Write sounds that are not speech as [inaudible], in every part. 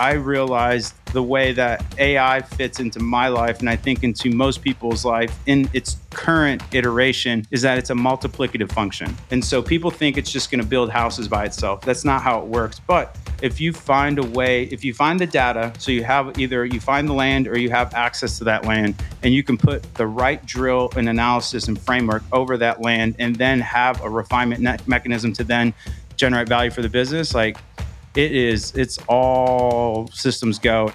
I realized the way that AI fits into my life and I think into most people's life in its current iteration is that it's a multiplicative function. And so people think it's just going to build houses by itself. That's not how it works. But if you find a way, if you find the data, so you have either you find the land or you have access to that land, and you can put the right drill and analysis and framework over that land and then have a refinement mechanism to then generate value for the business, like it is, it's all systems go.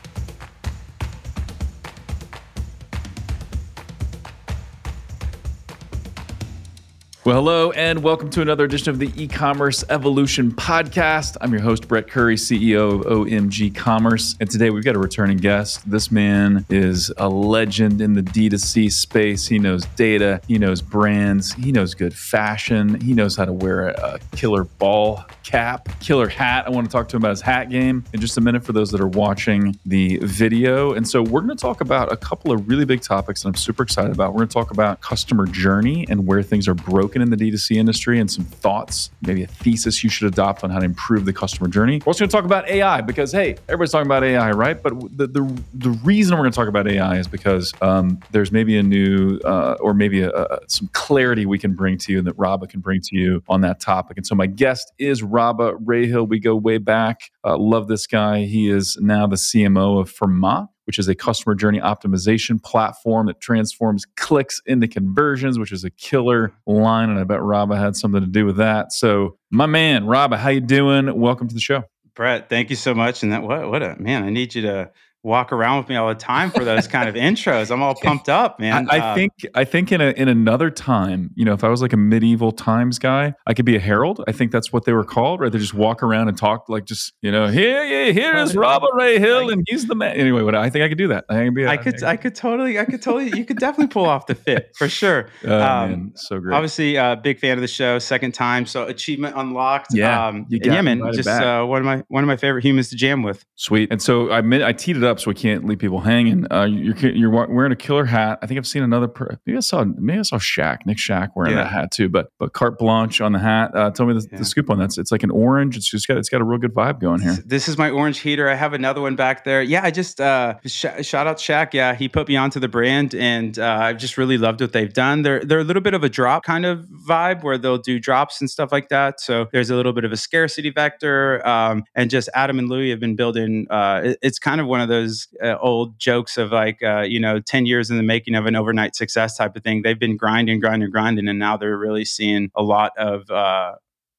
Well, hello, and welcome to another edition of the e commerce evolution podcast. I'm your host, Brett Curry, CEO of OMG Commerce. And today we've got a returning guest. This man is a legend in the D2C space. He knows data, he knows brands, he knows good fashion, he knows how to wear a killer ball cap, killer hat. I want to talk to him about his hat game in just a minute for those that are watching the video. And so we're going to talk about a couple of really big topics that I'm super excited about. We're going to talk about customer journey and where things are broken in the D2C industry and some thoughts, maybe a thesis you should adopt on how to improve the customer journey. We're also going to talk about AI because, hey, everybody's talking about AI, right? But the, the, the reason we're going to talk about AI is because um, there's maybe a new uh, or maybe a, a, some clarity we can bring to you and that Rabah can bring to you on that topic. And so my guest is Rabah Rahil. We go way back. Uh, love this guy. He is now the CMO of Fermat which is a customer journey optimization platform that transforms clicks into conversions, which is a killer line. And I bet Rabah had something to do with that. So, my man, Rabah, how you doing? Welcome to the show. Brett, thank you so much. And that what what a man, I need you to walk around with me all the time for those kind of intros. I'm all pumped up, [laughs] man. I, I uh, think I think in a in another time, you know, if I was like a medieval times guy, I could be a herald. I think that's what they were called, right? They just walk around and talk like just, you know, here, yeah, here is Rabah Rahil and he's the man. Anyway, what I think I could do that. I could be a, I could I could totally I could totally you could definitely pull off the fit for sure. [laughs] Oh, um, man, so great. Obviously, uh, big fan of the show, second time. So achievement unlocked. Yeah. Um, yeah, man, just uh, one of my one of my favorite humans to jam with. Sweet. And so I I teed it up so we can't leave people hanging. Uh, you're you're wearing a killer hat. I think I've seen another. Per- maybe I saw maybe I saw Shaq, Nick Shack wearing yeah. that hat too. But but carte blanche on the hat. Uh, tell me the, yeah. the, scoop on that. It's, it's like an orange. It's just got it's got a real good vibe going here. This is my orange heater. I have another one back there. Yeah, I just uh, sh- shout out Shaq. Yeah, he put me onto the brand, and uh, I've just really loved what they've done. They're they're a little bit of a drop kind of vibe where they'll do drops and stuff like that. So there's a little bit of a scarcity vector, um, and just Adam and Louie have been building. Uh, it, it's kind of one of those uh, old jokes of like like uh, you know 10 years in the making of an overnight success type of thing they've been grinding grinding grinding and now they're really seeing a lot of uh,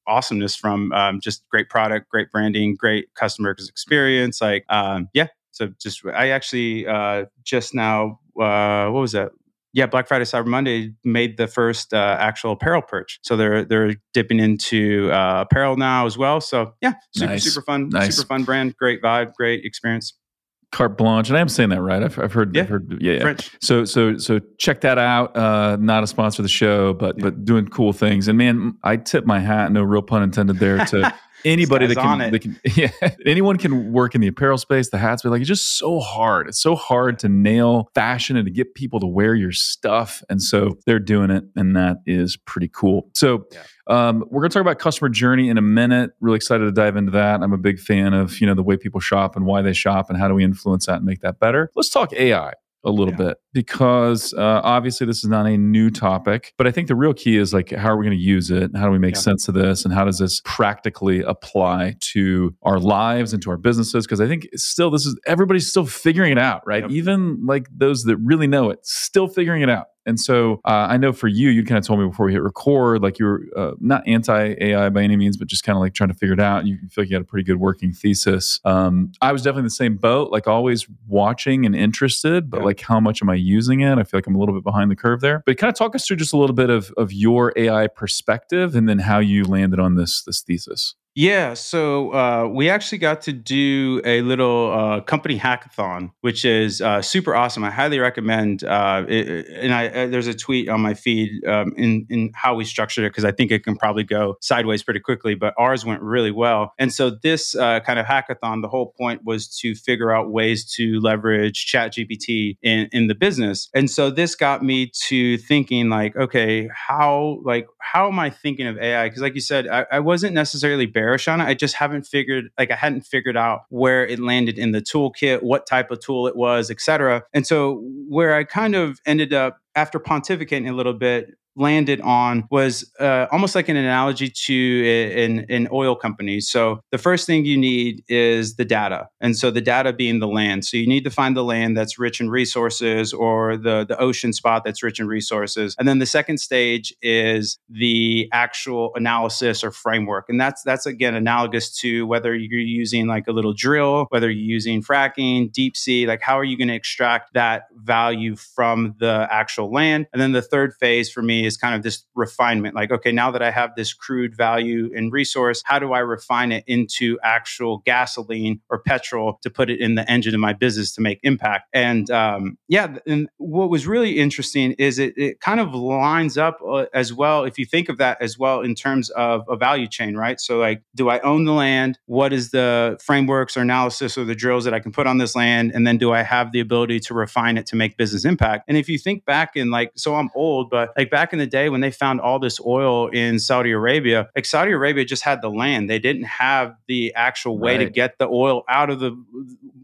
awesomeness from um, just great product great branding great customer experience like um, yeah so just i actually uh, just now uh, what was that yeah, Black Friday, Cyber Monday made the first uh, actual apparel perch. So they're they're dipping into uh, apparel now as well. So yeah, super nice. super fun, nice. super fun brand, great vibe, great experience carte blanche, and I am saying that right. I've, I've heard, yeah. I've heard, yeah, yeah. French. So, so, so check that out. Uh, not a sponsor of the show, but yeah. but doing cool things. And man, I tip my hat, no real pun intended there, to [laughs] anybody that can, that can, [laughs] yeah, anyone can work in the apparel space, the hats, but like it's just so hard. It's so hard to nail fashion and to get people to wear your stuff. And so they're doing it, and that is pretty cool. So. Yeah um, we're going to talk about customer journey in a minute. Really excited to dive into that. I'm a big fan of you know the way people shop and why they shop and how do we influence that and make that better. Let's talk AI a little yeah. bit because uh, obviously this is not a new topic, but I think the real key is like how are we going to use it? How do we make yeah. sense of this? And how does this practically apply to our lives and to our businesses? Because I think still this is everybody's still figuring it out, right? Yep. Even like those that really know it, still figuring it out. And so uh, I know for you, you kind of told me before we hit record, like you were uh, not anti AI by any means, but just kind of like trying to figure it out. And you feel like you had a pretty good working thesis. Um, I was definitely in the same boat, like always watching and interested, but yeah. like how much am I using it? I feel like I'm a little bit behind the curve there. But kind of talk us through just a little bit of, of your AI perspective and then how you landed on this this thesis. Yeah, so uh, we actually got to do a little uh, company hackathon, which is uh, super awesome. I highly recommend. Uh, it, and I, uh, there's a tweet on my feed um, in in how we structured it because I think it can probably go sideways pretty quickly. But ours went really well. And so this uh, kind of hackathon, the whole point was to figure out ways to leverage ChatGPT in in the business. And so this got me to thinking like, okay, how like how am I thinking of AI? Because like you said, I, I wasn't necessarily bearish on it. I just haven't figured, like, I hadn't figured out where it landed in the toolkit, what type of tool it was, et cetera. And so, where I kind of ended up after pontificating a little bit, landed on was uh, almost like an analogy to an, an oil company. So the first thing you need is the data. And so the data being the land. So you need to find the land that's rich in resources or the, the ocean spot that's rich in resources. And then the second stage is the actual analysis or framework. And that's that's again analogous to whether you're using like a little drill, whether you're using fracking, deep sea, like how are you going to extract that value from the actual land? And then the third phase for me is kind of this refinement like okay now that i have this crude value and resource how do i refine it into actual gasoline or petrol to put it in the engine of my business to make impact? And um, yeah and what was really interesting is it, it kind of lines up uh, as well if you think of that as well in terms of a value chain right? So like do i own the land? What is the frameworks or analysis or the drills that i can put on this land? And then do i have the ability to refine it to make business impact? And if you think back in like so i'm old but like back in the day when they found all this oil in Saudi Arabia, like Saudi Arabia just had the land. They didn't have the actual way right. to get the oil out of the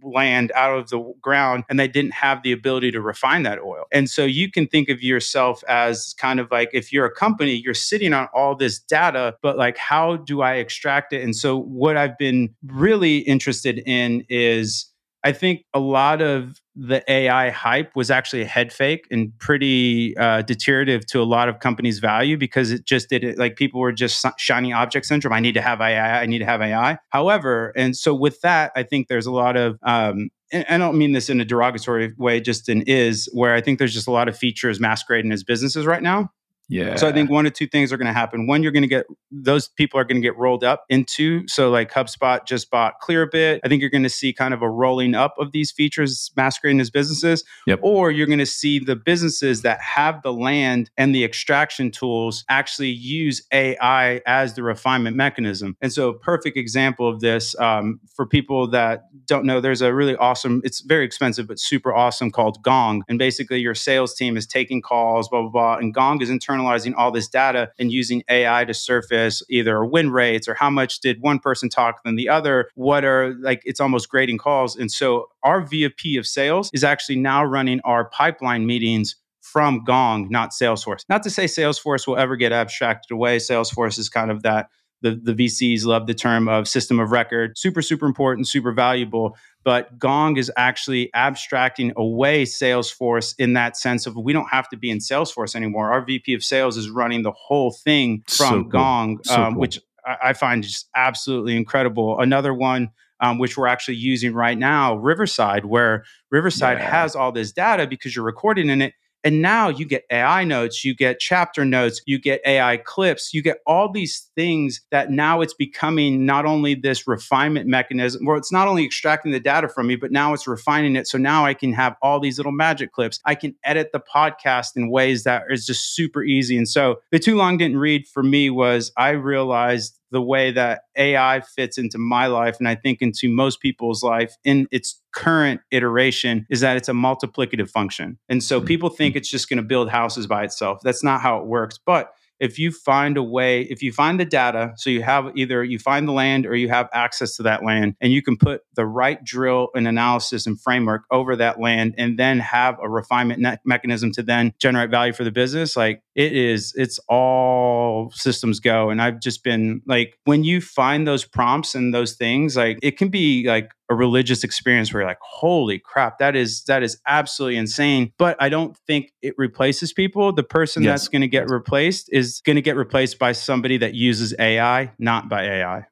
land, out of the ground, and they didn't have the ability to refine that oil. And so you can think of yourself as kind of like if you're a company, you're sitting on all this data, but like, how do I extract it? And so what I've been really interested in is I think a lot of the AI hype was actually a head fake and pretty uh, deteriorative to a lot of companies' value because it just did it like people were just shiny object syndrome. I need to have AI. I need to have AI. However, and so with that, I think there's a lot of um, I don't mean this in a derogatory way, just in is where I think there's just a lot of features masquerading as businesses right now. Yeah. So I think one or two things are going to happen. One, you're going to get those people are going to get rolled up into. So like HubSpot just bought Clearbit. I think you're going to see kind of a rolling up of these features masquerading as businesses. Yep. Or you're going to see the businesses that have the land and the extraction tools actually use AI as the refinement mechanism. And so a perfect example of this um, for people that don't know, there's a really awesome, it's very expensive, but super awesome called Gong. And basically your sales team is taking calls, blah, blah, blah. And Gong is internal internalizing all this data and using AI to surface either win rates or how much did one person talk than the other. What are like, it's almost grading calls. And so our VP of sales is actually now running our pipeline meetings from Gong, not Salesforce. Not to say Salesforce will ever get abstracted away. Salesforce is kind of that the, the VCs love the term of system of record, super, super important, super valuable. But Gong is actually abstracting away Salesforce in that sense of we don't have to be in Salesforce anymore. Our VP of sales is running the whole thing from so cool. Gong, so um, cool. which I, I find just absolutely incredible. Another one um, which we're actually using right now, Riverside, where Riverside yeah. has all this data because you're recording in it. And now you get AI notes, you get chapter notes, you get AI clips, you get all these things that now it's becoming not only this refinement mechanism, where it's not only extracting the data from me, but now it's refining it. So now I can have all these little magic clips. I can edit the podcast in ways that is just super easy. And so the too long didn't read for me was I realized the way that AI fits into my life and I think into most people's life in its current iteration is that it's a multiplicative function. And so mm-hmm. people think it's just going to build houses by itself. That's not how it works. But if you find a way, if you find the data, so you have either you find the land or you have access to that land, and you can put the right drill and analysis and framework over that land, and then have a refinement ne- mechanism to then generate value for the business, like it is, it's all systems go. And I've just been like, when you find those prompts and those things, like it can be like a religious experience where you're like, holy crap, that is that is absolutely insane. But I don't think it replaces people. The person yes. that's going to get replaced is going to get replaced by somebody that uses AI, not by AI.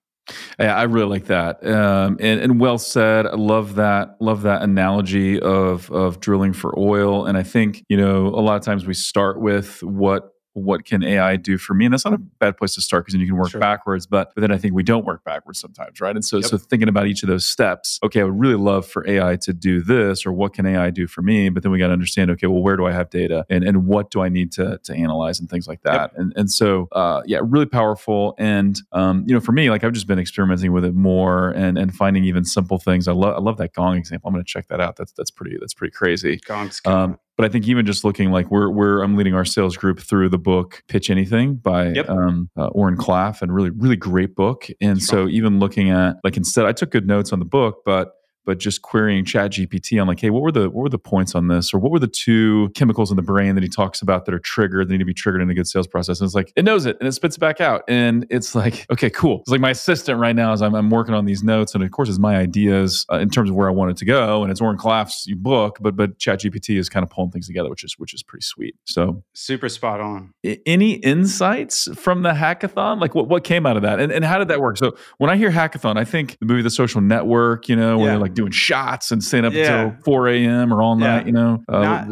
Yeah, I really like that, um, and, and well said. I love that. Love that analogy of of drilling for oil. And I think you know a lot of times we start with what what can AI do for me? And that's not a bad place to start because then you can work sure. backwards. But, but then I think we don't work backwards sometimes, right? And so, yep. so thinking about each of those steps, okay, I would really love for AI to do this, or what can AI do for me? But then we got to understand, okay, well, where do I have data, and and what do I need to to analyze and things like that. Yep. And and so, uh, yeah, really powerful. And um, you know, for me, like I've just been experimenting with it more and and finding even simple things. I love I love that gong example. I'm going to check that out. That's that's pretty that's pretty crazy. Gong's um, but I think even just looking like we're we're I'm leading our sales group through the book Pitch Anything by yep. um, uh, Oren Klaff, and really really great book. And so even looking at like instead, I took good notes on the book, but but just querying chat gpt i'm like hey what were the what were the points on this? Or what were the two chemicals in the brain that he talks about that are triggered that need to be triggered in a good sales process? And it's like it knows it and it spits it back out and it's like [laughs] okay cool. It's like my assistant right now as I'm, I'm working on these notes and of course it's my ideas uh, in terms of where i want it to go and it's Oren Klaff's book but but chat gpt is kind of pulling things together which is which is pretty sweet. So super spot on. Any insights from the hackathon? Like what, what came out of that? And, and how did that work? So when i hear hackathon i think the movie the social network you know where yeah. like doing shots and staying up yeah. until 4 a.m. or all night, yeah. you know. Uh, Not,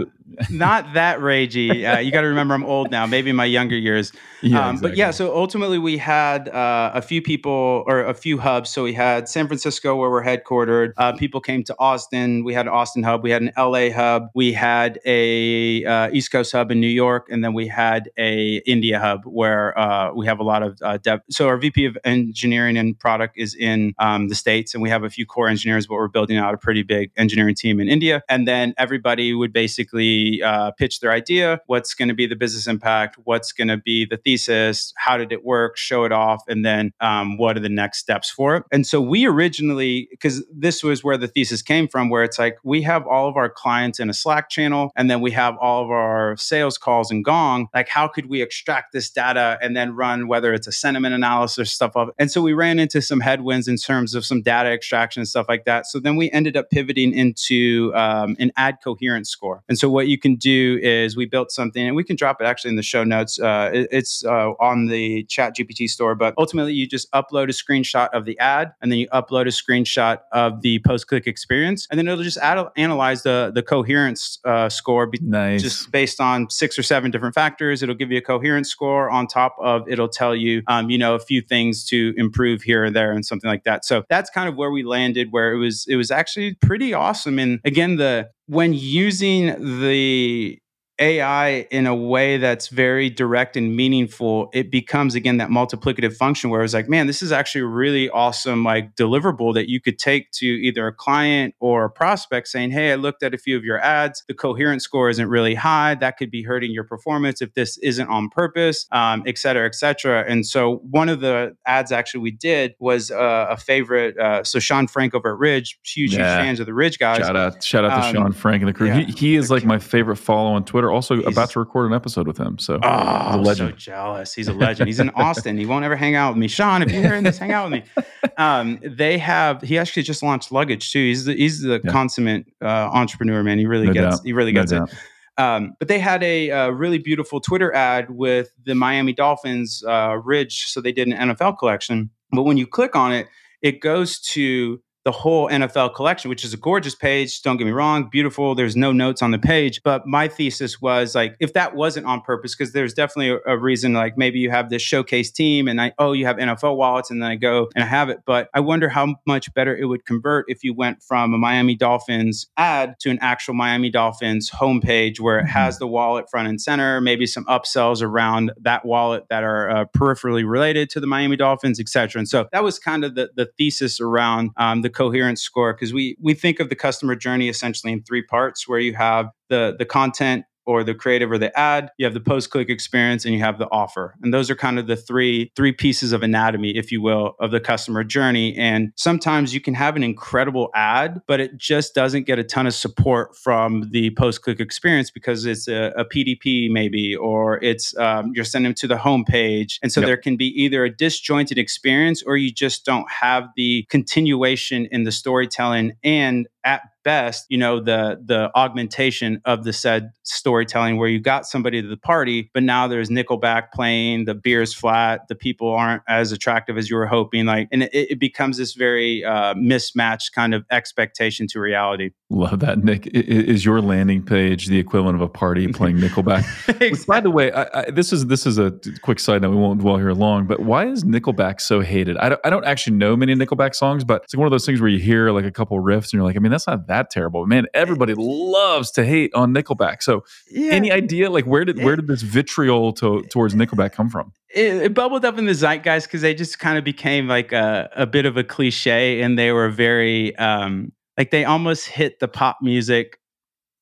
not that ragey. Uh, you got to remember, I'm old now. Maybe my younger years. Yeah, um, exactly. But yeah, so ultimately we had uh, a few people or a few hubs. So we had San Francisco where we're headquartered. Uh, people came to Austin. We had an Austin hub. We had an LA hub. We had a uh, East Coast hub in New York, and then we had a India hub where uh, we have a lot of uh, dev. So our VP of engineering and product is in um, the states, and we have a few core engineers, but we're building out a pretty big engineering team in India. And then everybody would basically uh, pitch their idea, what's going to be the business impact, what's going to be the thesis, how did it work, show it off, and then um, what are the next steps for it. And so we originally, because this was where the thesis came from, where it's like we have all of our clients in a Slack channel, and then we have all of our sales calls in Gong. Like, how could we extract this data and then run whether it's a sentiment analysis or stuff of? And so we ran into some headwinds in terms of some data extraction and stuff like that. So then we ended up pivoting into um, an ad coherence score. And so what you can do is we built something, and we can drop it actually in the show notes. Uh, it, it's uh, on the Chat GPT store, but ultimately you just upload a screenshot of the ad, and then you upload a screenshot of the post-click experience, and then it'll just add, analyze the the coherence uh, score, be, nice. just based on six or seven different factors. It'll give you a coherence score. On top of it'll tell you, um, you know, a few things to improve here or there, and something like that. So that's kind of where we landed, where it was it was actually pretty awesome. And again, the when using the AI in a way that's very direct and meaningful, it becomes again that multiplicative function where it's like, man, this is actually a really awesome like deliverable that you could take to either a client or a prospect saying, Hey, I looked at a few of your ads. The coherence score isn't really high. That could be hurting your performance if this isn't on purpose, um, et cetera, et cetera. And so one of the ads actually we did was uh, a favorite. Uh, so Sean Frank over at Ridge, huge, yeah. huge fans of the Ridge guys. Shout out, shout out to um, Sean Frank and the crew. Yeah. He, he is like my favorite follow on Twitter. Also He's, about to record an episode with him. So oh, I'm so jealous. He's a legend. He's in [laughs] Austin. he won't ever hang out with me. Sean, if you're hearing this, hang out with me. [laughs] Um, they have. He actually just launched luggage too. He's the, he's the yeah. consummate uh, entrepreneur, man. He really no gets. Doubt. He really gets no it. Um, but they had a, a, really beautiful Twitter ad with the Miami Dolphins uh, Ridge. So they did an NFL collection. But when you click on it, it goes to the whole NFL collection, which is a gorgeous page. Don't get me wrong, beautiful. There's no notes on the page. But my thesis was like, if that wasn't on purpose, because there's definitely a, a, reason, like maybe you have this showcase team and I, oh, you have NFL wallets, and then I go and I have it. But I wonder how much better it would convert if you went from a Miami Dolphins ad to an actual Miami Dolphins homepage where it mm-hmm. has the wallet front and center, maybe some upsells around that wallet that are uh, peripherally related to the Miami Dolphins, et cetera. And so that was kind of the, the thesis around um, the coherence score because we we think of the customer journey essentially in three parts where you have the the content or the creative or the ad you have the post click experience and you have the offer. And those are kind of the three three pieces of anatomy if you will of the customer journey. And sometimes you can have an incredible ad but it just doesn't get a ton of support from the post click experience because it's a, a, pdp maybe or it's um, you're sending them to the homepage and so yep. there can be either a disjointed experience or you just don't have the continuation in the storytelling. And at best, you know, the the augmentation of the said storytelling where you got somebody to the party, but now there's Nickelback playing, the beer's flat, the people aren't as attractive as you were hoping, like, and it, it becomes this very uh, mismatched kind of expectation to reality. Love that, Nick. Is your landing page the equivalent of a party [laughs] playing Nickelback? exactly. Which, by the way, I, I, this is this is a quick side note. We won't dwell here long, but why is Nickelback so hated? I don't, I don't actually know many Nickelback songs, but it's like one of those things where you hear like a couple riffs and you're like, I mean, that's not that terrible. Man, everybody loves to hate on Nickelback. So, yeah. any idea like where did where did this vitriol to, towards Nickelback come from? It, it bubbled up in the zeitgeist because they just kind of became like a, a bit of a cliche, and they were very um, like they almost hit the pop music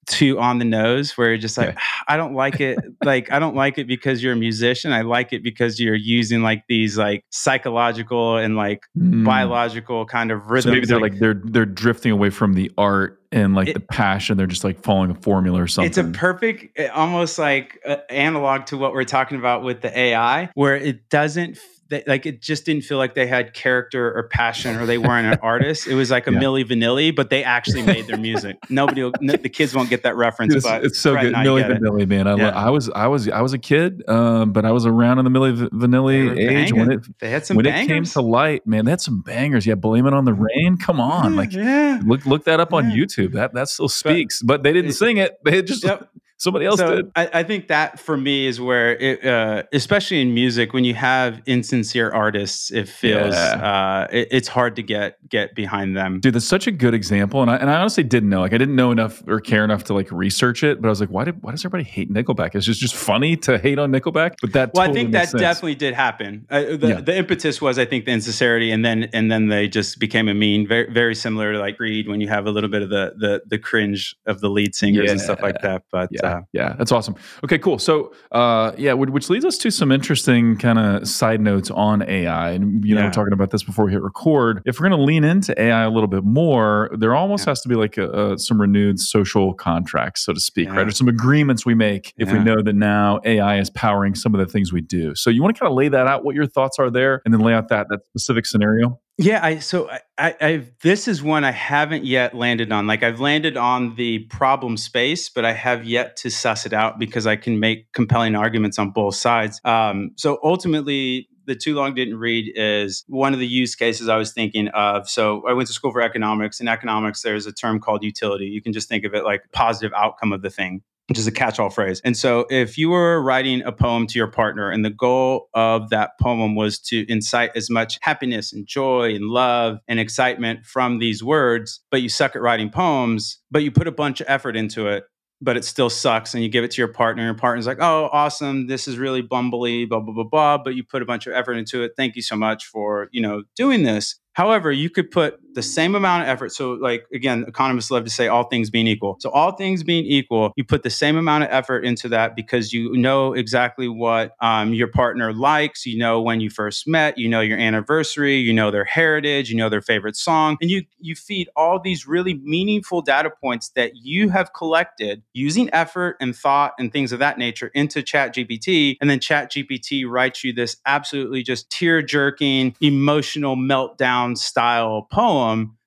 too on the nose where you're just like, I don't like it. like, I don't like it because you're a musician. I like it because you're using like these like psychological and like mm. biological kind of rhythms. So maybe they're like, like, they're they're drifting away from the art and like it, the passion. They're just like following a formula or something. It's a perfect, eh, almost like uh, analog to what we're talking about with the AI, where it doesn't they, like it just didn't feel like they had character or passion or they weren't an [laughs] artist. It was like a yeah. Milli Vanilli, but they actually made their music. [laughs] Nobody, will, no, the kids won't get that reference. It's, but it's so good, Milli Vanilli, man. I, yeah. I, was, I was, I was a kid, um, but I was around in the Milli Vanilli age when it they had some when bangers. it came to light. Man, they had some bangers. Yeah, blame it on the rain. Come on, like yeah. look look that up on YouTube. That that still speaks. But, but they didn't it, sing it. They just. Yep. Somebody else so did. I, I, think that for me is where, it, uh, especially in music, when you have insincere artists, it feels yeah. uh, it, it's hard to get get behind them. Dude, that's such a good example, and I and I honestly didn't know. Like, I didn't know enough or care enough to like research it, but I was like, why did why does everybody hate Nickelback? It's just just funny to hate on Nickelback. But that well, totally I think that sense. definitely did happen. Uh, the, yeah. the impetus was, I think, the insincerity, and then and then they just became a mean, very very similar to like Creed when you have a little bit of the the the cringe of the lead singers yeah. and stuff like that. But yeah, uh, yeah, that's awesome awesome. Okay, cool. So, uh, yeah, which leads us to some interesting kind of side notes on AI. And you know, yeah. we're talking about this before we hit record. If we're going to lean into AI a little bit more, there almost yeah. has to be like a, a, some renewed social contracts, so to speak, yeah. right? Or some agreements we make if we know that now AI is powering some of the things we do. So, you want to kind of lay that out, what your thoughts are there, and then lay out that that specific scenario. Yeah, I so I, I this is one I haven't yet landed on. Like I've landed on the problem space, but I have yet to suss it out because I can make compelling arguments on both sides. Um, so ultimately, the too long didn't read is one of the use cases I was thinking of. So I went to school for economics. In economics, there's a term called utility. You can just think of it like positive outcome of the thing which is a catch all phrase. And so, if you were writing a poem to your partner, and the goal of that poem was to incite as much happiness and joy and love and excitement from these words, but you suck at writing poems, but you put a bunch of effort into it, but it still sucks, and you give it to your partner, and your partner's like, oh, awesome, this is really bumbly, blah, blah, blah, blah, but you put a bunch of effort into it. Thank you so much for, you know, doing this. However, you could put the same amount of effort. So, like again, economists love to say all things being equal. So, all things being equal, you put the same amount of effort into that because you know exactly what um, your partner likes. You know when you first met. You know your anniversary. You know their heritage. You know their favorite song, and you you feed all these really meaningful data points that you have collected using effort and thought and things of that nature into Chat GPT, and then Chat GPT writes you this absolutely just tear jerking, emotional meltdown style poem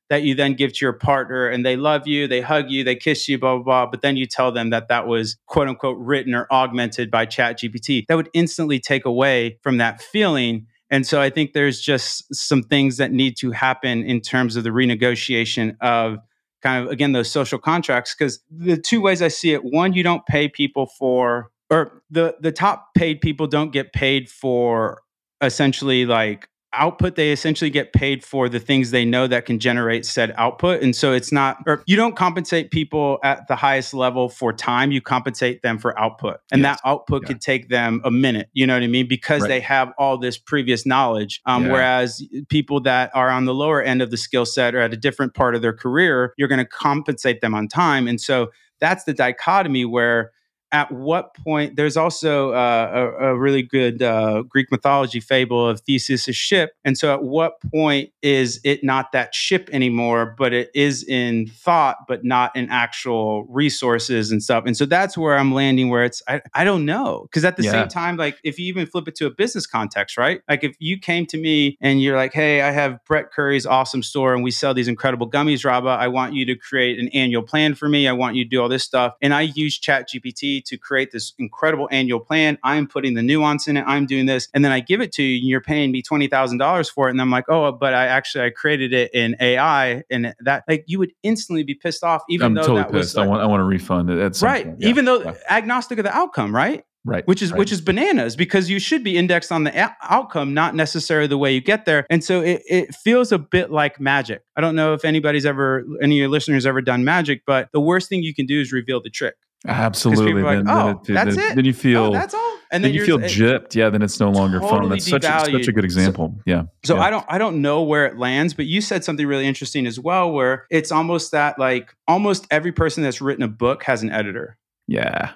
that you then give to your partner and they love you, they hug you, they kiss you, blah, blah, blah. But then you tell them that that was quote unquote written or augmented by Chat GPT. That would instantly take away from that feeling. And so I think there's just some things that need to happen in terms of the renegotiation of kind of, again, those social contracts. Because the two ways I see it one, you don't pay people for, or the, the top paid people don't get paid for essentially like output they essentially get paid for the things they know that can generate said output and so it's not or you don't compensate people at the highest level for time you compensate them for output and yes. that output yeah. could take them a minute you know what i mean because right. they have all this previous knowledge um, yeah. whereas people that are on the lower end of the skill set or at a different part of their career you're going to compensate them on time and so that's the dichotomy where at what point there's also uh, a, a, really good uh, greek mythology fable of theseus' ship. And so at what point is it not that ship anymore but it is in thought but not in actual resources and stuff? And so that's where i'm landing where it's i, I don't know. Because at the yeah. same time like if you even flip it to a business context right? Like if you came to me and you're like hey i have brett curry's awesome store and we sell these incredible gummies Rabah i want you to create an annual plan for me. I want you to do all this stuff. And i use chat gpt to create this incredible annual plan. I'm putting the nuance in it. I'm doing this. And then I give it to you and you're paying me $20,000 for it. And I'm like, oh, but I actually, I created it in AI and that like you would instantly be pissed off, even I'm though totally that pissed. was. I want, I want to refund it. right. Yeah. Even though yeah. agnostic of the outcome, right? right which is right. which is bananas because you should be indexed on the a- outcome not necessarily the way you get there and so it, it feels a bit like magic i don't know if anybody's ever any of your listeners ever done magic but the worst thing you can do is reveal the trick Absolutely. Like, then, oh, then, that's then, it. Then you oh, feel oh, that's all. And then, then you feel eh, gypped. Yeah, then it's no longer totally fun. That's such a, such a good example. So, yeah. So yeah. I don't I don't know where it lands, but you said something really interesting as well, where it's almost that like almost every person that's written a book has an editor. Yeah.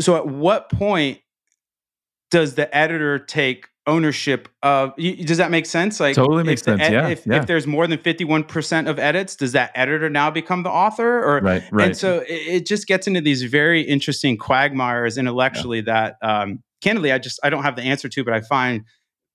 So at what point does the editor take ownership of does that make sense like totally makes sense ed, yeah, if, yeah. if there's more than 51% of edits does that editor now become the author or right right and so it, it just gets into these very interesting quagmires intellectually yeah. that um candidly i just i don't have the answer to but i find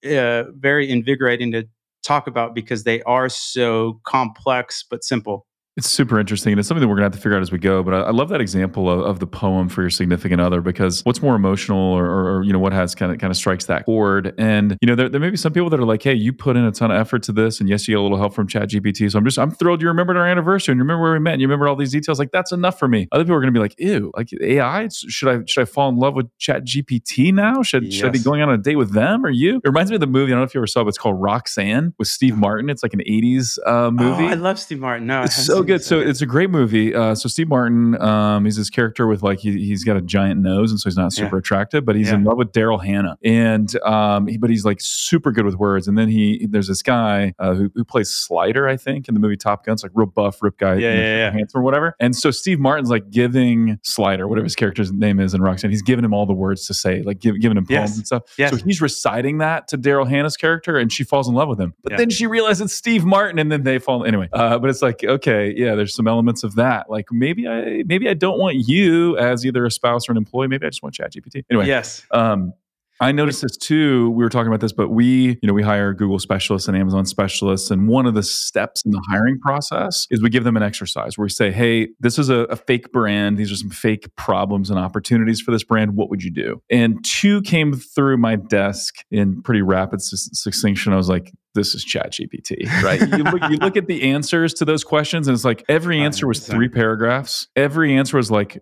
uh, very invigorating to talk about because they are so complex but simple it's super interesting. And it's something that we're going to have to figure out as we go. But I, I love that example of, of, the poem for your significant other because what's more emotional or, or, or, you know, what has kind of kind of strikes that chord. And, you know, there, there may be some people that are like, hey, you put in a ton of effort to this. And yes, you get a little help from Chat GPT. So I'm just, I'm thrilled you remembered our anniversary and you remember where we met and you remember all these details. Like, that's enough for me. Other people are going to be like, ew, like AI, should I, should I fall in love with Chat GPT now? Should, yes. should I be going on a date with them or you? It reminds me of the movie. I don't know if you ever saw it. It's called Roxanne with Steve Martin. It's like an 80s uh, movie. Oh, I love Steve Martin. No, it's so good. So it's a great movie. Uh, so Steve Martin, um, he's this character with like he, has got a giant nose, and so he's not super yeah. attractive, but he's yeah. in love with Daryl Hannah, and um, he, but he's like super good with words. And then he there's this guy uh, who, who, plays Slider, I think, in the movie Top Gun. It's like real buff, rip guy, yeah, yeah, handsome or whatever. And so Steve Martin's like giving Slider, whatever his character's name is in Roxanne, he's giving him all the words to say, like give, giving him poems yes. and stuff. Yes. So he's reciting that to Daryl Hannah's character, and she falls in love with him. But then she realizes it's Steve Martin, and then they fall anyway. Uh, but it's like okay, yeah, there's some elements of that, like maybe I maybe I don't want you as either a spouse or an employee. Maybe I just want ChatGPT. Anyway, yes. Um, I noticed this too. We were talking about this, but we, you know, we hire Google specialists and Amazon specialists. And one of the steps in the hiring process is we give them an exercise where we say, Hey, this is a, a, fake brand. These are some fake problems and opportunities for this brand. What would you do? And two came through my desk in pretty rapid succinction. I was like, this is chat gpt right you, look, you look at the answers to those questions and it's like every answer was three paragraphs every answer was like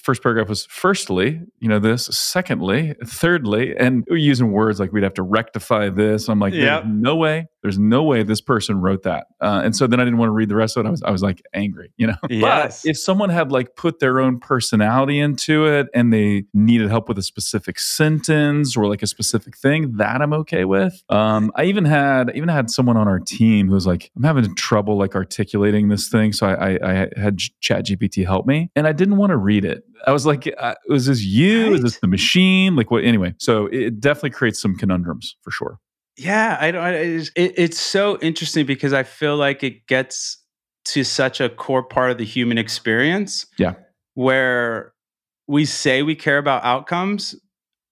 first paragraph was firstly, you know, this, secondly, thirdly, and we're using words like we'd have to rectify this. I'm like, yep. no way, there's no way this person wrote that. Uh, and so then I didn't want to read the rest of it. I was, I was like angry, you know. [laughs] Yes. But if someone had like put their own personality into it and they needed help with a specific sentence or like a specific thing, that I'm okay with. Um, I even had even had someone on our team who was like, I'm having trouble like articulating this thing, so I, I, I had Chat GPT help me, and I didn't want to read it. I was like, uh, was this you? Right. Is this the machine? Like what? Anyway, so it definitely creates some conundrums for sure. Yeah, I don't. It, it's so interesting because I feel like it gets to such a core part of the human experience. Yeah, where we say we care about outcomes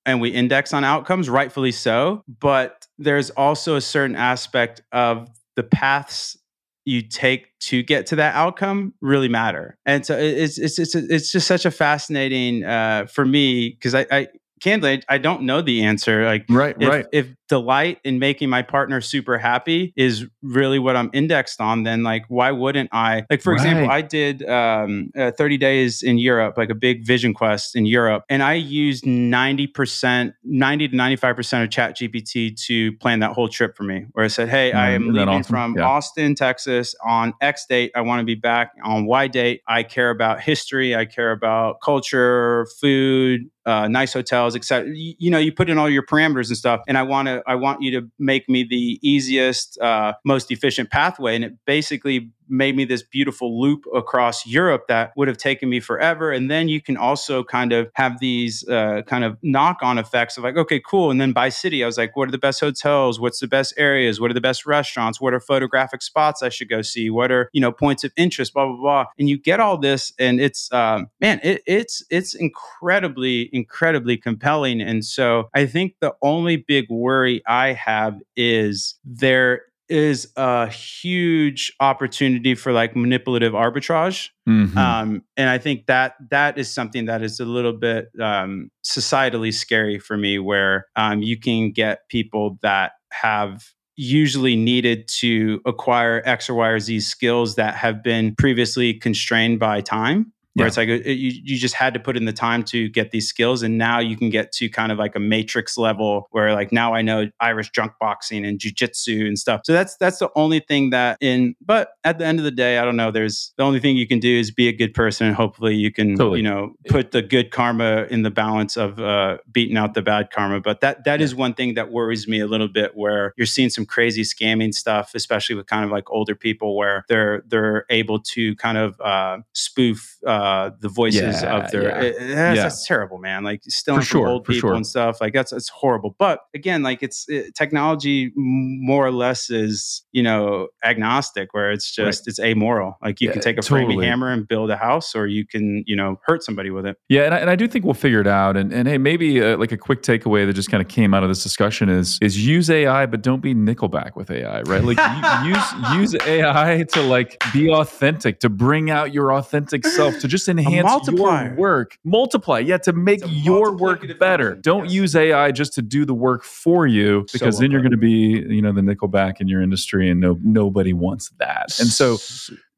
and we index on outcomes, rightfully so. But there's also a certain aspect of the paths you take to get to that outcome really matter. And so it's it's it's it's just such a fascinating uh, for me because I, I candidly, I don't know the answer. Like, right, if, right. If delight in making my partner super happy is really what I'm indexed on, then like, why wouldn't I? Like, for right. example, I did um, uh, 30 days in Europe, like a big vision quest in Europe, and I used 90%, 90 to 95% of Chat GPT to plan that whole trip for me. Where I said, hey, mm, I am leaving awesome? from yeah. Austin, Texas on X date. I want to be back on Y date. I care about history. I care about culture, food, uh, nice hotels, etc. You, you, know, you put in all your parameters and stuff, and I want to, I want you to make me the easiest, uh, most efficient pathway, and it basically made me this beautiful loop across Europe that would have taken me forever. And then you can also kind of have these uh, kind of knock on effects of like, okay, cool. And then by city, I was like, what are the best hotels? What's the best areas? What are the best restaurants? What are photographic spots I should go see? What are, you know, points of interest, blah, blah, blah. And you get all this and it's, um, man, it, it's, it's incredibly, incredibly compelling. And so I think the only big worry I have is there is a huge opportunity for like manipulative arbitrage mm-hmm. um, and i think that that is something that is a little bit um, societally scary for me where um, you can get people that have usually needed to acquire x or y or z skills that have been previously constrained by time where yeah. it's like it, you, you just had to put in the time to get these skills and now you can get to kind of like a matrix level where like now i know irish junk boxing and jiu-jitsu and stuff so that's that's the only thing that in but at the end of the day i don't know there's the only thing you can do is be a good person and hopefully you can totally. you know put the good karma in the balance of uh, beating out the bad karma but that that yeah. is one thing that worries me a little bit where you're seeing some crazy scamming stuff especially with kind of like older people where they're they're able to kind of uh, spoof uh, Uh, the voices yeah, of their. Yeah. It, that's, yeah. that's, terrible, man. Like stealing sure, from old people sure. and stuff. Like that's it's horrible. But again, like it's it, technology more or less is you know agnostic, where it's just right. it's amoral. Like you can take a totally. framing hammer and build a house, or you can you know hurt somebody with it. Yeah, and I, and I do think we'll figure it out. And and hey, maybe uh, like a quick takeaway that just kind of came out of this discussion is is use AI, but don't be Nickelback with AI, right? Like use [laughs] use AI to like be authentic, to bring out your authentic self, to just enhance your work. Multiply, yeah, to make your work better. Don't yes. use AI just to do the work for you, because so then you're going to be, you know, the Nickelback in your industry, and no nobody wants that. And so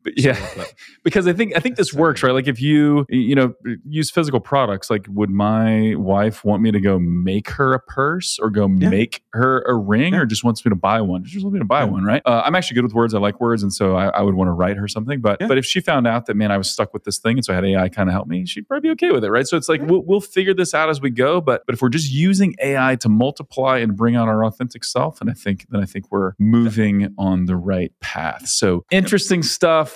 but yeah, [laughs] because I think I think this works, right? Like if you you know use physical products, like would my wife want me to go make her a purse or go yeah. make her a ring, yeah. or just wants me to buy one? She just wants me to buy yeah. one, right? Uh, I'm actually good with words. I like words, and so I, I would want to write her something. But but if she found out that man, I was stuck with this thing, and so I had AI kind of help me, she'd probably be okay with it, right? So it's like we'll, we'll figure this out as we go. But but if we're just using AI to multiply and bring out our authentic self, and I think then I think we're moving on the right path. So interesting stuff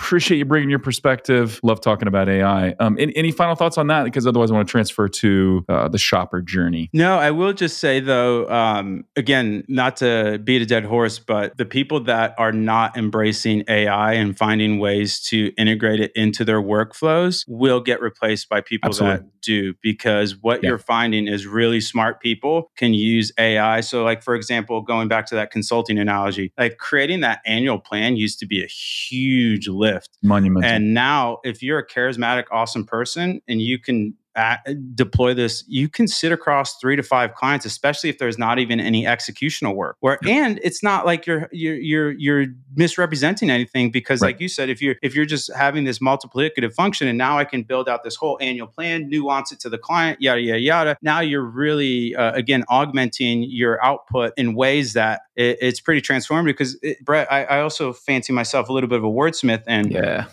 appreciate you bringing your perspective. Love talking about AI. Um, any, any, final thoughts on that? Because otherwise, I want to transfer to uh, the shopper journey. No, I will just say though, um, again, not to beat a dead horse, but the people that are not embracing AI and finding ways to integrate it into their workflows will get replaced by people Absolutely. that do. Because what yeah. you're finding is really smart people can use AI. So, like for example, going back to that consulting analogy, like creating that annual plan used to be a huge lift lift. Monumental. And now, if you're a charismatic, awesome person and you can at, deploy this, you can sit across three to five clients, especially if there's not even any executional work. Where and it's not like you're you're you're, you're misrepresenting anything because, right. like you said, if you're if you're just having this multiplicative function, and now I can build out this whole annual plan, nuance it to the client, yada yada yada. Now you're really uh, again augmenting your output in ways that it, it's pretty transformative. Because it, Brett, I, I also fancy myself a little bit of a wordsmith, and yeah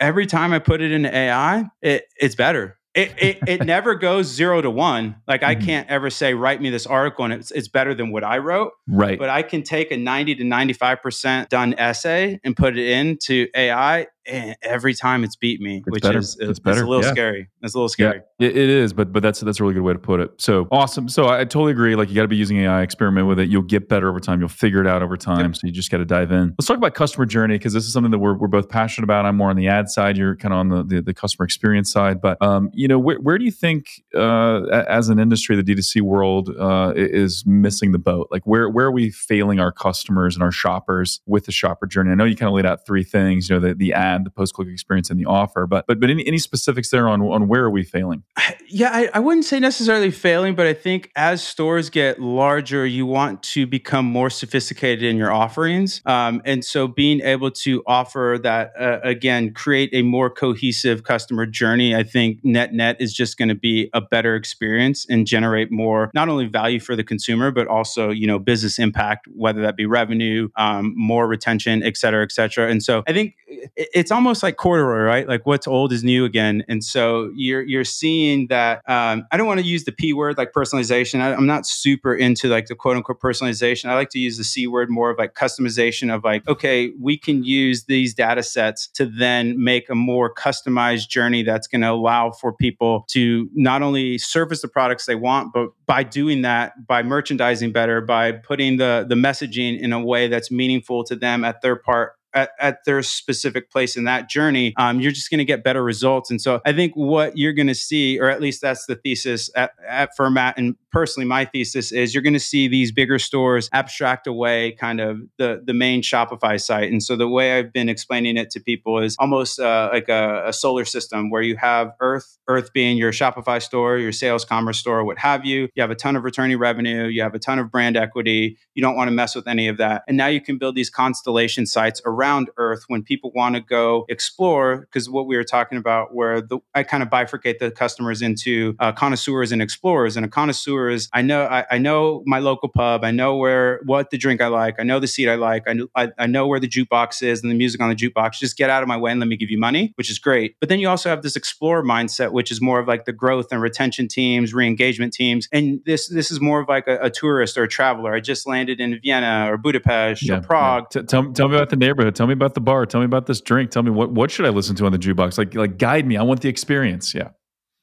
every time I put it into AI, it, it's better it, it, [laughs] it never goes zero to one. Like I mm-hmm. can't ever say, write me this article and it's, it's better than what I wrote. Right. But I can take a 90 to 95% done essay and put it into AI and every time it's beat me, it's which better. is it's, it's better. a little yeah. scary. It's a little scary. Yeah, it is, but but that's that's a really good way to put it. So awesome. So I totally agree. Like you got to be using AI, experiment with it. You'll get better over time. You'll figure it out over time. Yep. So you just got to dive in. Let's talk about customer journey because this is something that we're, we're both passionate about. I'm more on the ad side. You're kind of on the, the, the customer experience side. But um, you know, where, where do you think uh, as an industry, the D2C world uh, is missing the boat? Like where where are we failing our customers and our shoppers with the shopper journey? I know you kind of laid out three things. You know, the the ad, the post click experience experience in the offer. But but but any, any specifics there on on where are we failing? [sighs] Yeah, I, I wouldn't say necessarily failing, but I think as stores get larger, you want to become more sophisticated in your offerings, um, and so being able to offer that uh, again, create a more cohesive customer journey. I think net net is just going to be a better experience and generate more not only value for the consumer, but also you know business impact, whether that be revenue, um, more retention, et cetera, et cetera. And so I think it's almost like corduroy, right? Like what's old is new again. And so you're you're seeing that. Um, I don't want to use the p word like personalization. I, I'm not super into like the quote unquote personalization. I like to use the c word more of like customization of like okay, we can use these data sets to then make a more customized journey that's going to allow for people to not only surface the products they want, but by doing that, by merchandising better, by putting the the messaging in a way that's meaningful to them at their part at, at their specific place in that journey, um, you're just going to get better results. And so I think what you're going to see, or at least that's the thesis at, at Fermat and personally, my thesis is you're going to see these bigger stores abstract away kind of the the main Shopify site. And so the way I've been explaining it to people is almost uh, like a, a solar system where you have Earth, Earth being your Shopify store, your sales commerce store, what have you. You have a ton of returning revenue. You have a ton of brand equity. You don't want to mess with any of that. And now you can build these constellation sites around Earth when people want to go explore. Because what we were talking about, where the, I kind of bifurcate the customers into uh, connoisseurs and explorers. And a connoisseur is I know I, I, know my local pub. I know where what the drink I like. I know the seat I like. I, know, I, I know where the jukebox is and the music on the jukebox. Just get out of my way and let me give you money, which is great. But then you also have this explorer mindset, which is more of like the growth and retention teams, re-engagement teams. And this this is more of like a, a tourist or a traveler. I just landed in Vienna or Budapest yeah, or Prague. Yeah. Tell, tell me about the neighborhood. Tell me about the bar. Tell me about this drink. Tell me what what should I listen to on the jukebox? Like like guide me. I want the experience. Yeah.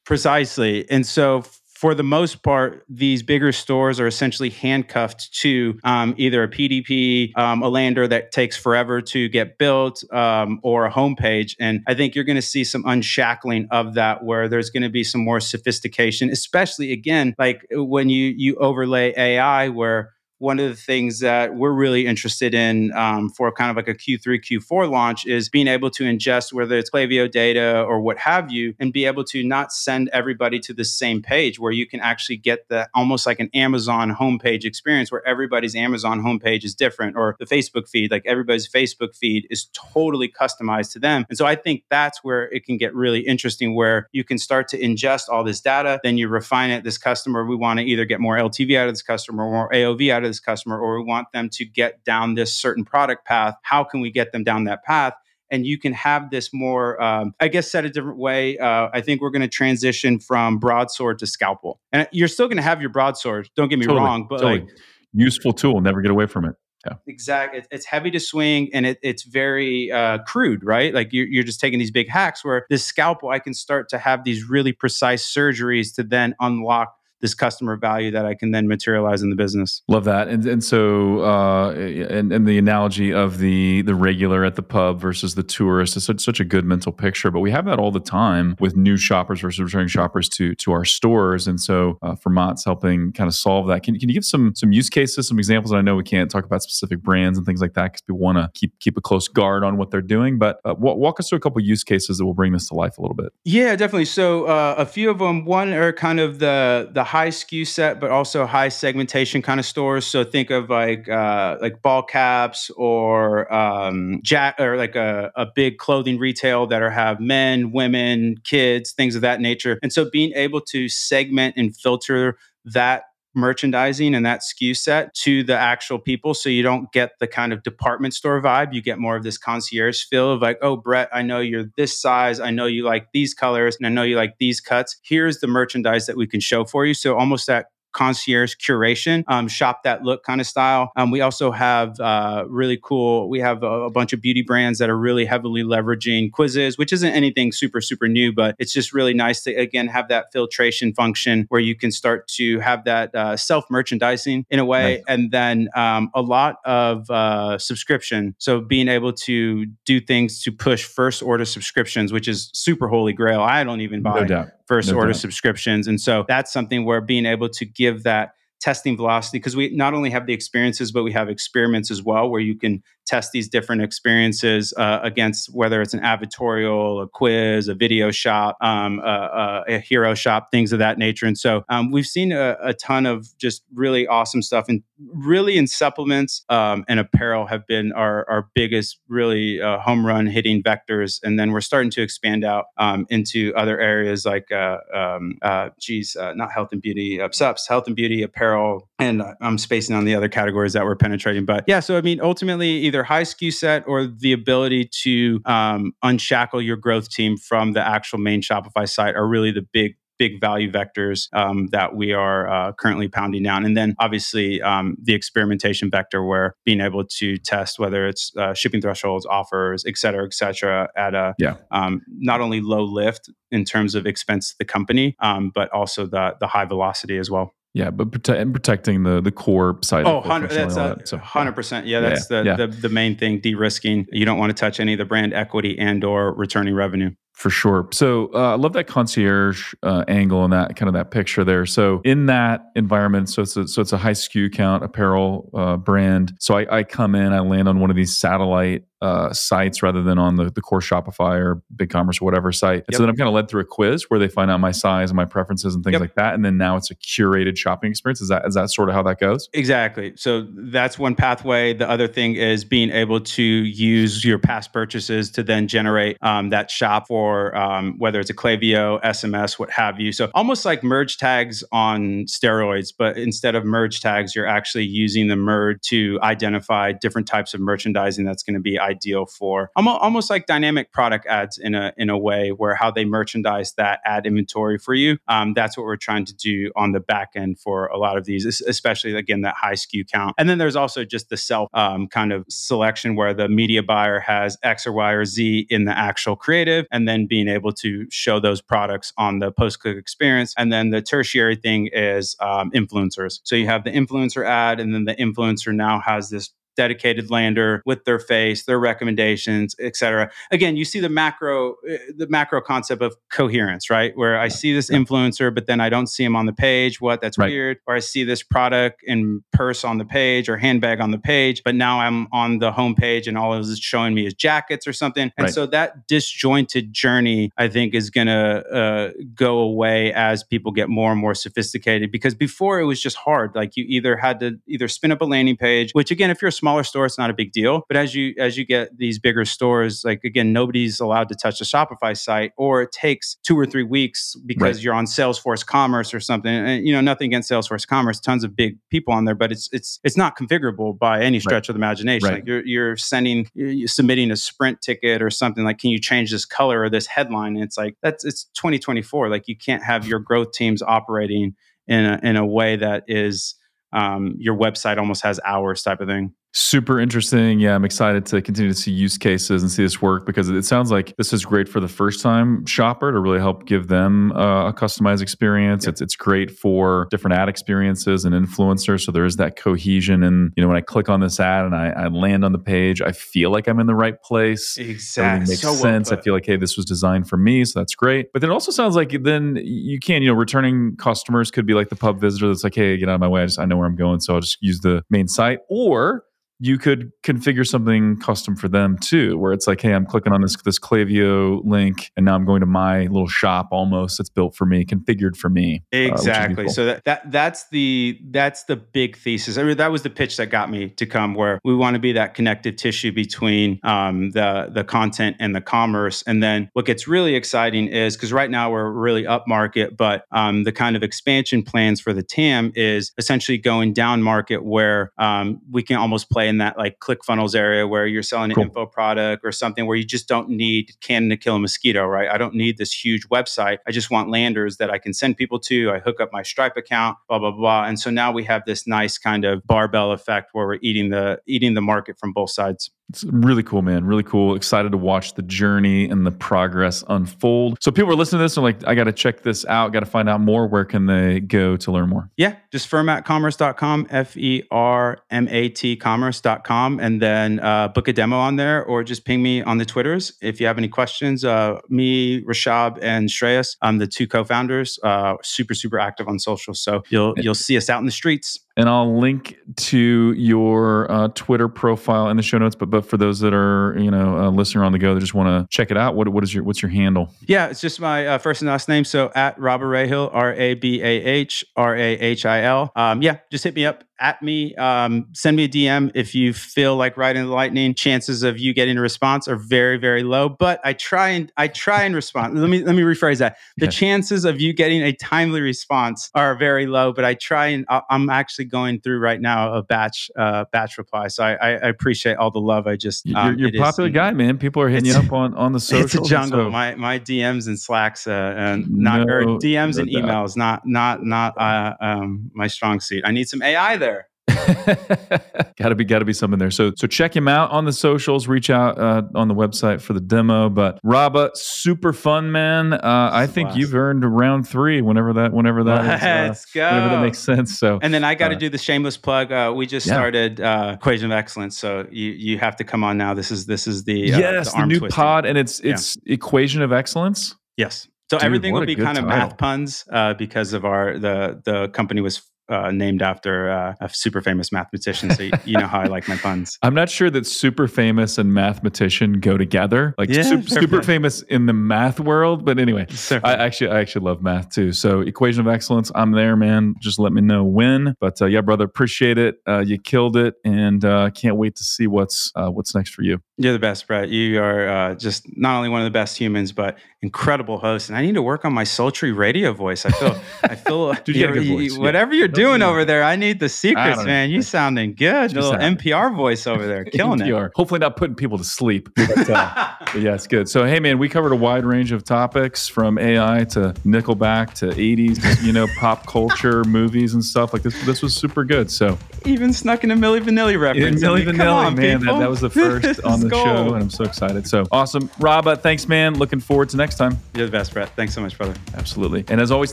Precisely. And so for the most part, these bigger stores are essentially handcuffed to um, either a PDP, um, a lander that takes forever to get built, um, or a homepage. And I think you're going to see some unshackling of that, where there's going to be some more sophistication, especially again, like when you you overlay AI, where one of the things that we're really interested in um, for kind of like a Q3, Q4 launch is being able to ingest whether it's Klaviyo data or what have you, and be able to not send everybody to the same page where you can actually get the almost like an Amazon homepage experience where everybody's Amazon homepage is different or the Facebook feed, like everybody's Facebook feed is totally customized to them. And so I think that's where it can get really interesting where you can start to ingest all this data, then you refine it. This customer, we want to either get more LTV out of this customer or more AOV out this customer or we want them to get down this certain product path how can we get them down that path and you can have this more um, i guess said a different way uh, i think we're going to transition from broadsword to scalpel and you're still going to have your broadsword don't get me totally, wrong but totally. like useful tool never get away from it yeah. Exactly. It's heavy to swing and it, it's very uh, crude, right? Like you're, you're just taking these big hacks where this scalpel, I can start to have these really precise surgeries to then unlock this customer value that I can then materialize in the business. Love that. And and so uh, and and the analogy of the the regular at the pub versus the tourist is such, such a good mental picture. But we have that all the time with new shoppers versus returning shoppers to to our stores. And so uh, Fermat's helping kind of solve that. Can can you give some some use cases, some examples? I know we can't talk about specific brands and things like that because we want to keep keep a close guard on what they're doing. But uh, walk us through a couple use cases that will bring this to life a little bit. Yeah, definitely. So uh, a few of them. One are kind of the the high SKU set, but also high segmentation kind of stores. So think of like uh, like ball caps or um, jack or like a, a big clothing retail that are have men, women, kids, things of that nature. And so being able to segment and filter that merchandising and that SKU set to the actual people. So you don't get the kind of department store vibe. You get more of this concierge feel of like, oh, Brett, I know you're this size. I know you like these colors and I know you like these cuts. Here's the merchandise that we can show for you. So almost that concierge curation, um, shop that look kind of style. Um, we also have uh, really cool, we have a, a, bunch of beauty brands that are really heavily leveraging quizzes, which isn't anything super, super new, but it's just really nice to, again, have that filtration function where you can start to have that uh, self merchandising in a way. Nice. And then um, a lot of uh, subscription. So being able to do things to push first order subscriptions, which is super holy grail. I don't even buy no first no order doubt. subscriptions. And so that's something where being able to give that testing velocity because we not only have the experiences but we have experiments as well where you can test these different experiences uh, against whether it's an advertorial a quiz a video shop um, a, a, hero shop things of that nature. And so um, we've seen a, a, ton of just really awesome stuff and really in supplements um, and apparel have been our, our biggest really uh, home run hitting vectors. And then we're starting to expand out um, into other areas like uh, um, uh, geez uh, not health and beauty uh, subs health and beauty apparel apparel, and I'm spacing on the other categories that we're penetrating. But yeah, so I mean, ultimately, either high SKU set or the ability to um, unshackle your growth team from the actual main Shopify site are really the big big value vectors um, that we are uh, currently pounding down. And then obviously um, the experimentation vector where being able to test whether it's uh, shipping thresholds, offers, et cetera, et cetera, at a yeah. um, not only low lift in terms of expense to the company, um, but also the, the high velocity as well. Yeah, but prote- and protecting the the core side. Oh, 100, that's a, that. So, 100%. Yeah, that's yeah, the, yeah. the the main thing. De-risking. You don't want to touch any of the brand equity and or returning revenue. For sure. So uh, I love that concierge uh, angle and that kind of that picture there. So in that environment, so it's a, so it's a high SKU count apparel uh, brand. So I, I come in, I land on one of these satellite uh, sites rather than on the, the core Shopify or BigCommerce or whatever site. Yep. So then I'm kind of led through a quiz where they find out my size and my preferences and things yep. like that. And then now it's a curated shopping experience. Is that is that sort of how that goes? Exactly. So that's one pathway. The other thing is being able to use your past purchases to then generate um, that shop for um, whether it's a Klaviyo, SMS, what have you. So almost like merge tags on steroids, but instead of merge tags, you're actually using the merge to identify different types of merchandising that's going to be ideal for almost like dynamic product ads in a in a way where how they merchandise that ad inventory for you. Um, that's what we're trying to do on the back end for a lot of these, especially again that high SKU count. And then there's also just the self um, kind of selection where the media buyer has X or Y or Z in the actual creative, and then being able to show those products on the post click experience. And then the tertiary thing is um, influencers. So you have the influencer ad, and then the influencer now has this dedicated lander with their face, their recommendations, etc. Again, you see the macro eh, the macro concept of coherence, right? Where I see this influencer, but then I don't see him on the page. What? That's right. weird. Or I see this product and purse on the page or handbag on the page, but now I'm on the homepage and all of this showing me is jackets or something. And right. so that disjointed journey, I think, is going to uh, go away as people get more and more sophisticated. Because before it was just hard. Like you either had to either spin up a landing page, which again, if you're a smaller store, it's not a big deal. But as you as you get these bigger stores, like again, nobody's allowed to touch the Shopify site, or it takes two or three weeks because right. you're on Salesforce Commerce or something. And you know, nothing against Salesforce Commerce, tons of big people on there, but it's it's it's not configurable by any stretch right. of the imagination. Right. Like you're you're sending you're submitting a sprint ticket or something like, can you change this color or this headline? And it's like that's it's 2024. Like you can't have your growth teams operating in a, in a way that is um, your website almost has hours type of thing. Super interesting. Yeah, I'm excited to continue to see use cases and see this work because it sounds like this is great for the first time shopper to really help give them uh, a customized experience. Yep. It's it's great for different ad experiences and influencers. So there is that cohesion. And you know, when I click on this ad and I, I land on the page, I feel like I'm in the right place. Exactly, makes so sense. Well I feel like hey, this was designed for me, so that's great. But then it also sounds like then you can you know returning customers could be like the pub visitor that's like hey, get out of my way. I just I know where I'm going, so I'll just use the main site or you could configure something custom for them too, where it's like, hey, I'm clicking on this this Klaviyo link, and now I'm going to my little shop almost that's built for me, configured for me. Uh, exactly. Uh. So that, that that's the that's the big thesis. I mean, that was the pitch that got me to come, where we want to be that connective tissue between um, the the content and the commerce. And then what gets really exciting is because right now we're really up market, but um, the kind of expansion plans for the TAM is essentially going down market, where um, we can almost play in that like ClickFunnels area where you're selling an cool. info product or something where you just don't need Cannon to kill a mosquito, right? I don't need this huge website. I just want landers that I can send people to. I hook up my Stripe account, blah blah blah. And so now we have this nice kind of barbell effect where we're eating the eating the market from both sides. It's really cool, man. Really cool. Excited to watch the journey and the progress unfold. So people are listening to this and like, I got to check this out. Got to find out more. Where can they go to learn more? Yeah, just fermatcommerce.com, F E R M A T commerce.com, and then uh, book a demo on there or just ping me on the Twitters if you have any questions. Uh, me, Rishabh and Shreyas, I'm the two co-founders. Uh, super, super active on social, so you'll you'll see us out in the streets and I'll link to your uh, Twitter profile in the show notes. But but for those that are you know a listener on the go that just want to check it out, what what is your what's your handle? Yeah, it's just my uh, first and last name. So at Rabah Rahil, R A B A H R A H I L. Um, yeah, just hit me up at me. Um, send me a DM if you feel like riding the lightning. Chances of you getting a response are very, very low. But I try and I try and respond. let me let me rephrase that. The chances of you getting a timely response are very low. But I try and I'm actually going through right now a batch uh, batch reply. So I, I, appreciate all the love. I just um, you're, you're a popular is, guy, man. People are hitting you up on on the socials. [laughs] It's a jungle. So. My my DMs and Slacks uh, and not no, DMs no and emails. Not not not uh, um, my strong suit. I need some AI there. [laughs] gotta be gotta be something there. So so check him out on the socials. Reach out uh, on the website for the demo. But Rabah, super fun man. Uh, I think you've earned round three. Whenever that whenever that Let's is, uh, go. Whenever that makes sense. So and then I got to uh, do the shameless plug. Uh, we just yeah. started uh, Equation of Excellence. So you you have to come on now. This is this is the yes the, the new twisting. pod, and it's it's yeah. Equation of Excellence. Yes. So Dude, everything will be kind title. of math puns uh, because of our the the company was uh, named after uh, a super famous mathematician. So you, you, know how I like my puns. [laughs] I'm not sure that super famous and mathematician go together. Like yeah, super, super famous in the math world, but anyway, I actually I actually love math too. So equation of excellence, I'm there, man. Just let me know when. But uh, yeah, brother, appreciate it. Uh, you killed it, and uh, can't wait to see what's uh, what's next for you. You're the best, Brett. You are just not only one of the best humans, but incredible host. And I need to work on my sultry radio voice. I feel I feel [laughs] Dude, you you, whatever you're doing over there. I need the secrets, man. You sounding good. A little NPR voice over there, [laughs] killing NPR. it. Hopefully, not putting people to sleep. But, uh, but [laughs] yeah, it's good. So, hey, man, we covered a wide range of topics from AI to Nickelback to 80s, you know, pop culture, movies, and stuff like this. This was super good. So, even snuck in a Milli Vanilli reference. Milli I Vanilli, man. That, that, was the first on the show, and I'm so excited. So awesome, Rabah. Thanks, man. Looking forward to next time. You're the best, Brett. Thanks so much, brother. Absolutely. And as always,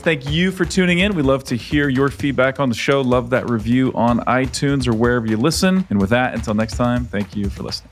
thank you for tuning in. We love to hear your feedback on the show. Love that review on iTunes or wherever you listen. And with that, until next time, thank you for listening.